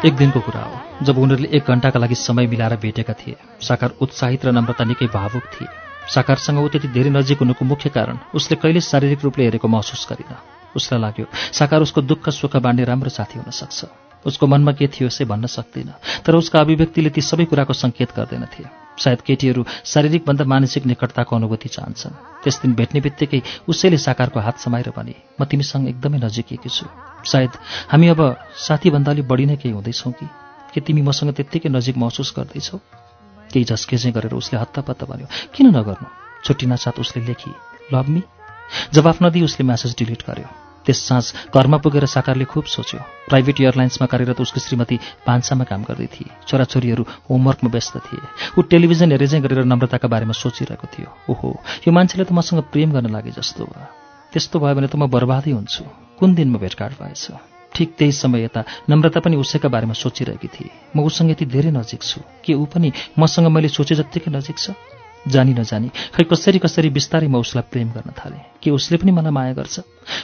एक दिनको कुरा हो। जब उनीहरूले एक घन्टाका लागि समय मिलाएर भेटेका थिए साकार उत्साहित र नम्रता निकै भावुक थिए। साकारसँग ऊ त्यति धेरै नजिक हुनुको मुख्य कारण उसले कहिले शारीरिक रूपले हेरेको महसुस गरिन। उसलाई लाग्यो साकार उसको दुःख सुख बाँड्ने राम्रो साथी हुन सक्छ। उसको मनमा के थियो से भन्न सक्दिन तर उसका अभिव्यक्तिले ती सबै कुराको सङ्केत गर्दैनथे। सायद केटीहरू शारीरिकभन्दा मानसिक निकटताको अनुभूति चाहन्छन्। त्यस दिन भेट्ने बित्तिकै उसैले साकारको हात समाएर भने म तिमीसँग एकदमै नजिकिएकी छु। सायद हामी अब साथीभन्दा अलिक बढी नै केही हुँदैछौँ कि? के तिमी मसँग त्यत्तिकै नजिक महसुस गर्दैछौ? केही झस्केझै गरेर उसले हत्तापत्ता भन्यो किन नगर्नु? छुट्टिना साथ उसले लेखी। Love me? जवाफ नदिई उसले म्यासेज डिलिट गर्यो। त्यस साँझ घरमा पुगेर साकारले खुब सोच्यो। प्राइभेट एयरलाइन्समा कार्यरत उसको श्रीमती पान्सामा काम गर्दै थिए। छोराछोरीहरू होमवर्कमा व्यस्त थिए। ऊ टेलिभिजन हेरेजै गरेर नम्रताका बारेमा सोचिरहेको थियो। ओहो यो मान्छेले त मसँग प्रेम गर्न लागे जस्तो भयो। त्यस्तो भयो भने त म बर्बादै हुन्छु। कुन दिनमा भेटघाट भएछ? ठिक त्यही समय यता नम्रता पनि उसैका बारेमा सोचिरहेकी थिए। म उसँग यति धेरै नजिक छु। के ऊ पनि मसँग मैले सोचे जत्तिकै नजिक छ? जानी नजानी। खै कसरी कसरी बिस्तारै म उसलाई प्रेम गर्न थालेँ? के उसले पनि मलाई माया गर्छ?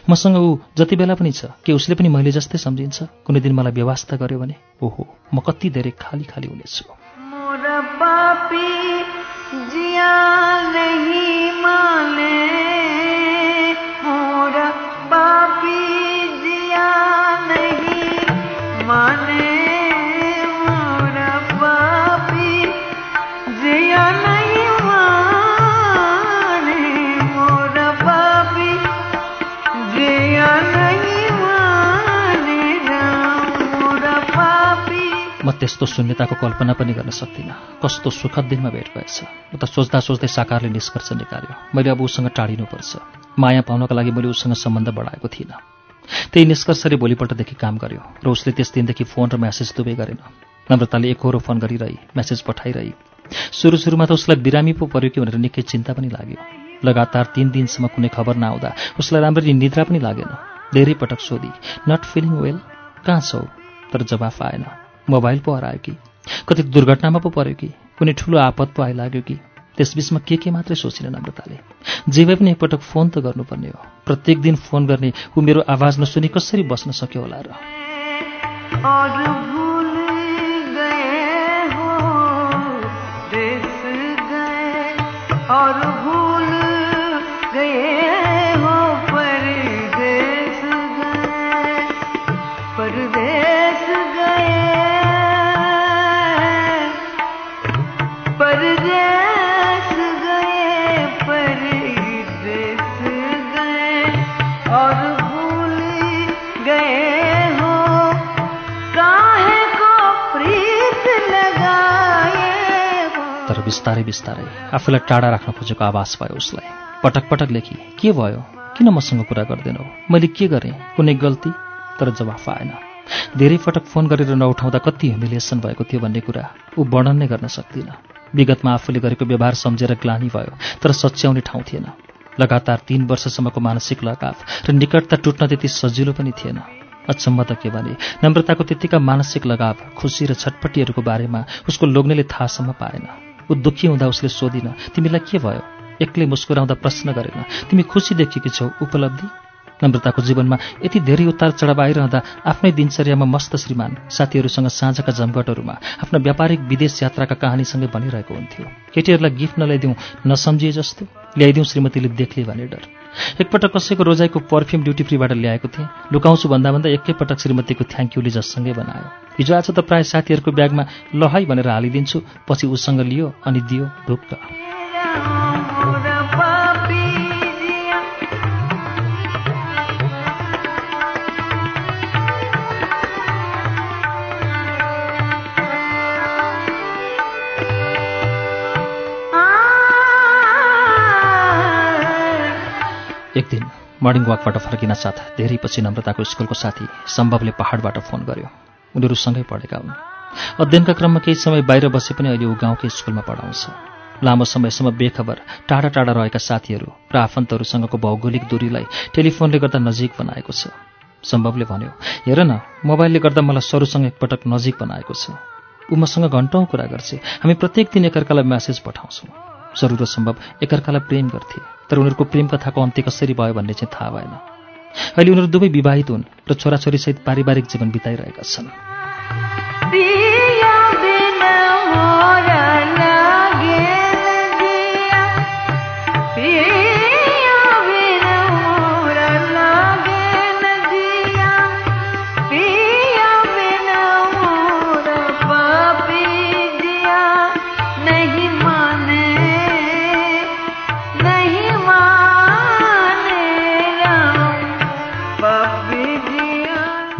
मसँग ऊ जति बेला पनि छ के उसले पनि मैले जस्तै सम्झिन्छ? कुनै दिन मलाई व्यवस्था गर्यो भने ओहो म कति धेरै खाली खाली हुनेछु। त्यस्तो शून्यताको कल्पना पनि गर्न सक्दिनँ। कस्तो सुखद दिनमा भेट भएछ। उता सोच्दा सोच्दै साकारले निष्कर्ष निकाल्यो। मैले अब उसँग टाढिनुपर्छ। माया पाउनका लागि मैले उसँग सम्बन्ध बढाएको थिइनँ। त्यही निष्कर्षले भोलिपल्टदेखि काम गर्यो। र उसले त्यस दिनदेखि फोन र म्यासेज दुवै गरेन। नम्रताले एकहोरो फोन गरिरही म्यासेज पठाइरही। सुरु सुरुमा त उसलाई बिरामी पो पर्यो कि भनेर निकै चिन्ता पनि लाग्यो। लगातार तिन दिनसम्म कुनै खबर नआउँदा उसलाई राम्ररी निद्रा पनि लागेन। धेरै पटक सोधी नट फिलिङ वेल कहाँ छौ? तर जवाफ आएन। मोबाइल पो हरायो कि? कति दुर्घटनामा पो पर्यो कि? कुनै ठुलो आपत पो आइलाग्यो कि? त्यसबिचमा के के मात्रै सोचिन नम्रताले? भए पनि एकपटक फोन त गर्नुपर्ने हो। प्रत्येक दिन फोन गर्ने ऊ मेरो आवाज नसुनी कसरी बस्न सक्यो होला र? और बिस्तारै बिस्तारै आफूलाई टाढा राख्न खोजेको आवाज भयो उसलाई। पटक पटक लेखी के भयो? किन मसँग कुरा गर्दैनौ? मैले के गरेँ? कुनै गल्ती? तर जवाफ आएन। धेरै पटक फोन गरेर नउठाउँदा कति ह्युमिलिएसन भएको थियो भन्ने कुरा ऊ वर्णन नै गर्न सक्दिनँ। विगतमा आफूले गरेको व्यवहार सम्झेर ग्लानी भयो तर सच्याउने ठाउँ थिएन। लगातार तीन वर्षसम्मको मानसिक लगाव र निकटता टुट्न त्यति सजिलो पनि थिएन। अचम्म त के भने नम्रताको त्यतिका मानसिक लगाव खुसी र छटपट्टिहरूको बारेमा उसको लोग्नेले थाहासम्म पाएन। ऊ दुःखी हुँदा उसले सोधिन तिमीलाई के भयो? एक्लै मुस्कुराउँदा प्रश्न गरेन। तिमी खुसी देखेकी छौ उपलब्धि? नम्रताको जीवनमा यति धेरै उतार चढाव आइरहँदा आफ्नै दिनचर्यामा मस्त श्रीमान साथीहरूसँग साँझका जमघटहरूमा आफ्ना व्यापारिक विदेश यात्राका कहानीसँगै बनिरहेको हुन्थ्यो। केटीहरूलाई गिफ्ट नल्याइदिउँ नसम्झिए जस्तो ल्याइदिउँ श्रीमतीले देख्ले भने डर। एकपटक कसैको रोजाइको पर्फ्युम ड्युटी फ्रीबाट ल्याएको थिएँ लुकाउँछु भन्दा भन्दा एकैपटक श्रीमतीको थ्याङ्क युले जससँगै बनायो। हिजो आज त प्राय साथीहरूको ब्यागमा लहाई भनेर हालिदिन्छु पछि उसँग लियो अनि दियो ढुक्क। एक दिन मर्निङ वाकबाट फर्किन साथ धेरै पछि नम्रताको स्कुलको साथी सम्भवले पहाडबाट फोन गर्यो। उनीहरू सँगै पढेका हुन्। अध्ययनका क्रममा केही समय बाहिर बसे पनि अहिले ऊ गाउँकै स्कुलमा पढाउँछ। लामो समयसम्म बेखबर टाढा टाढा रहेका साथीहरू र आफन्तहरूसँगको भौगोलिक दूरीलाई टेलिफोनले गर्दा नजिक बनाएको छ। सम्भवले भन्यो हेर न मोबाइलले गर्दा मलाई सरूसँग एकपटक नजिक बनाएको छ। ऊ मसँग घन्टौँ कुरा गर्छे। हामी प्रत्येक दिन एकअर्कालाई म्यासेज पठाउँछौँ। सरू र सम्भव एकअर्कालाई प्रेम गर्थे। तर उनीहरूको प्रेम कथाको अन्त्य कसरी भयो भन्ने चाहिँ थाहा भएन। अहिले उनीहरू दुवै विवाहित हुन् र छोराछोरीसहित पारिवारिक जीवन बिताइरहेका छन्।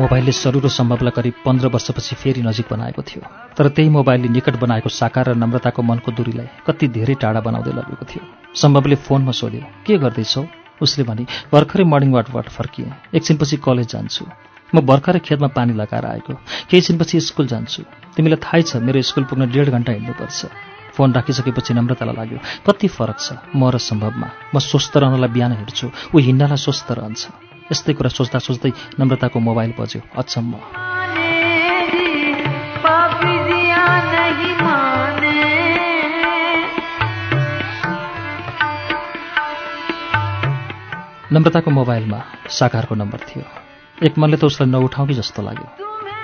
मोबाइलले सरू र सम्भवलाई करिब पन्ध्र वर्षपछि फेरि नजिक बनाएको थियो। तर त्यही मोबाइलले निकट बनाएको साकार र नम्रताको मनको दूरीलाई कति धेरै टाढा बनाउँदै लगेको थियो। सम्भवले फोनमा सोध्यो के गर्दैछौ? उसले भने भर्खरै मर्निङ वाकबाट फर्किएँ। एकछिनपछि कलेज जान्छु। म भर्खरै खेतमा पानी लगाएर आएको। केही छिनपछि स्कुल जान्छु। तिमीलाई थाहै छ मेरो स्कुल पुग्न डेढ घन्टा हिँड्नुपर्छ फोन राखिसकेपछि नम्रतालाई लाग्यो कति फरक छ म र सम्भवमा। म स्वस्थ रहनलाई बिहान हिँड्छु। ऊ हिँड्नलाई स्वस्थ रहन्छ। यस्तै कुरा सोच्दा सोच्दै नम्रताको मोबाइल बज्यो। अचम्म। नम्रताको मोबाइलमा साकारको नम्बर थियो। एक मनले त उसलाई कि जस्तो लाग्यो।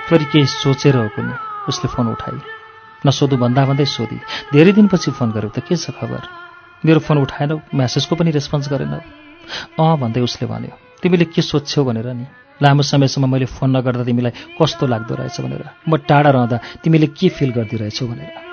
फेरि केही सोचेर हो कुनै। उसले फोन उठाई। नसोधु भन्दा भन्दै सोधी। धेरै दिनपछि फोन गर्यो त के छ खबर? मेरो फोन उठाएनौ म्यासेजको पनि रेस्पोन्स गरेनौ। अँ भन्दै उसले भन्यो। तिमीले के सोध्छौ भनेर नि? लामो समयसम्म मैले फोन नगर्दा तिमीलाई कस्तो लाग्दो रहेछ भनेर। म टाढा रहँदा तिमीले के फिल गरिदिइरहेछौ भनेर।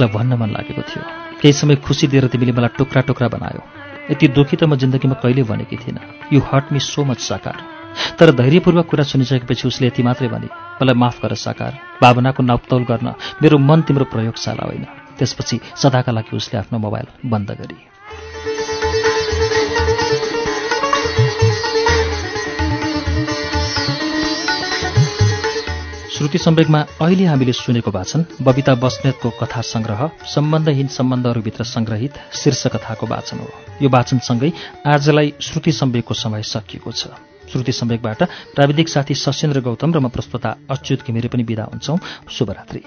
उसलाई भन्न मन लागेको थियो। केही समय खुसी दिएर तिमीले मलाई टुक्रा टुक्रा बनायो। यति दुःखी त म जिन्दगीमा कहिल्यै भनेकी थिइनँ। You hurt me so much साकार। तर धैर्यपूर्वक कुरा सुनिसकेपछि उसले यति मात्रै भने मलाई माफ गर साकार। भावनाको नापतौल गर्न मेरो मन तिम्रो प्रयोगशाला होइन। त्यसपछि सदाका लागि उसले आफ्नो मोबाइल बन्द गरी श्रुति सम्वेकमा अहिले हामीले सुनेको वाचन बबिता बस्नेतको कथा संग्रह सम्बन्धहीन सम्बन्धहरूभित्र संग्रहित शीर्ष कथाको वाचन हो। यो वाचनसँगै आजलाई श्रुति सम्वेकको समय सकिएको छ। श्रुति सम्वेकबाट प्राविधिक साथी सशेन्द्र गौतम र म प्रस्तुता अच्युत घिमिरे पनि विदा हुन्छौँ। शुभरात्रि।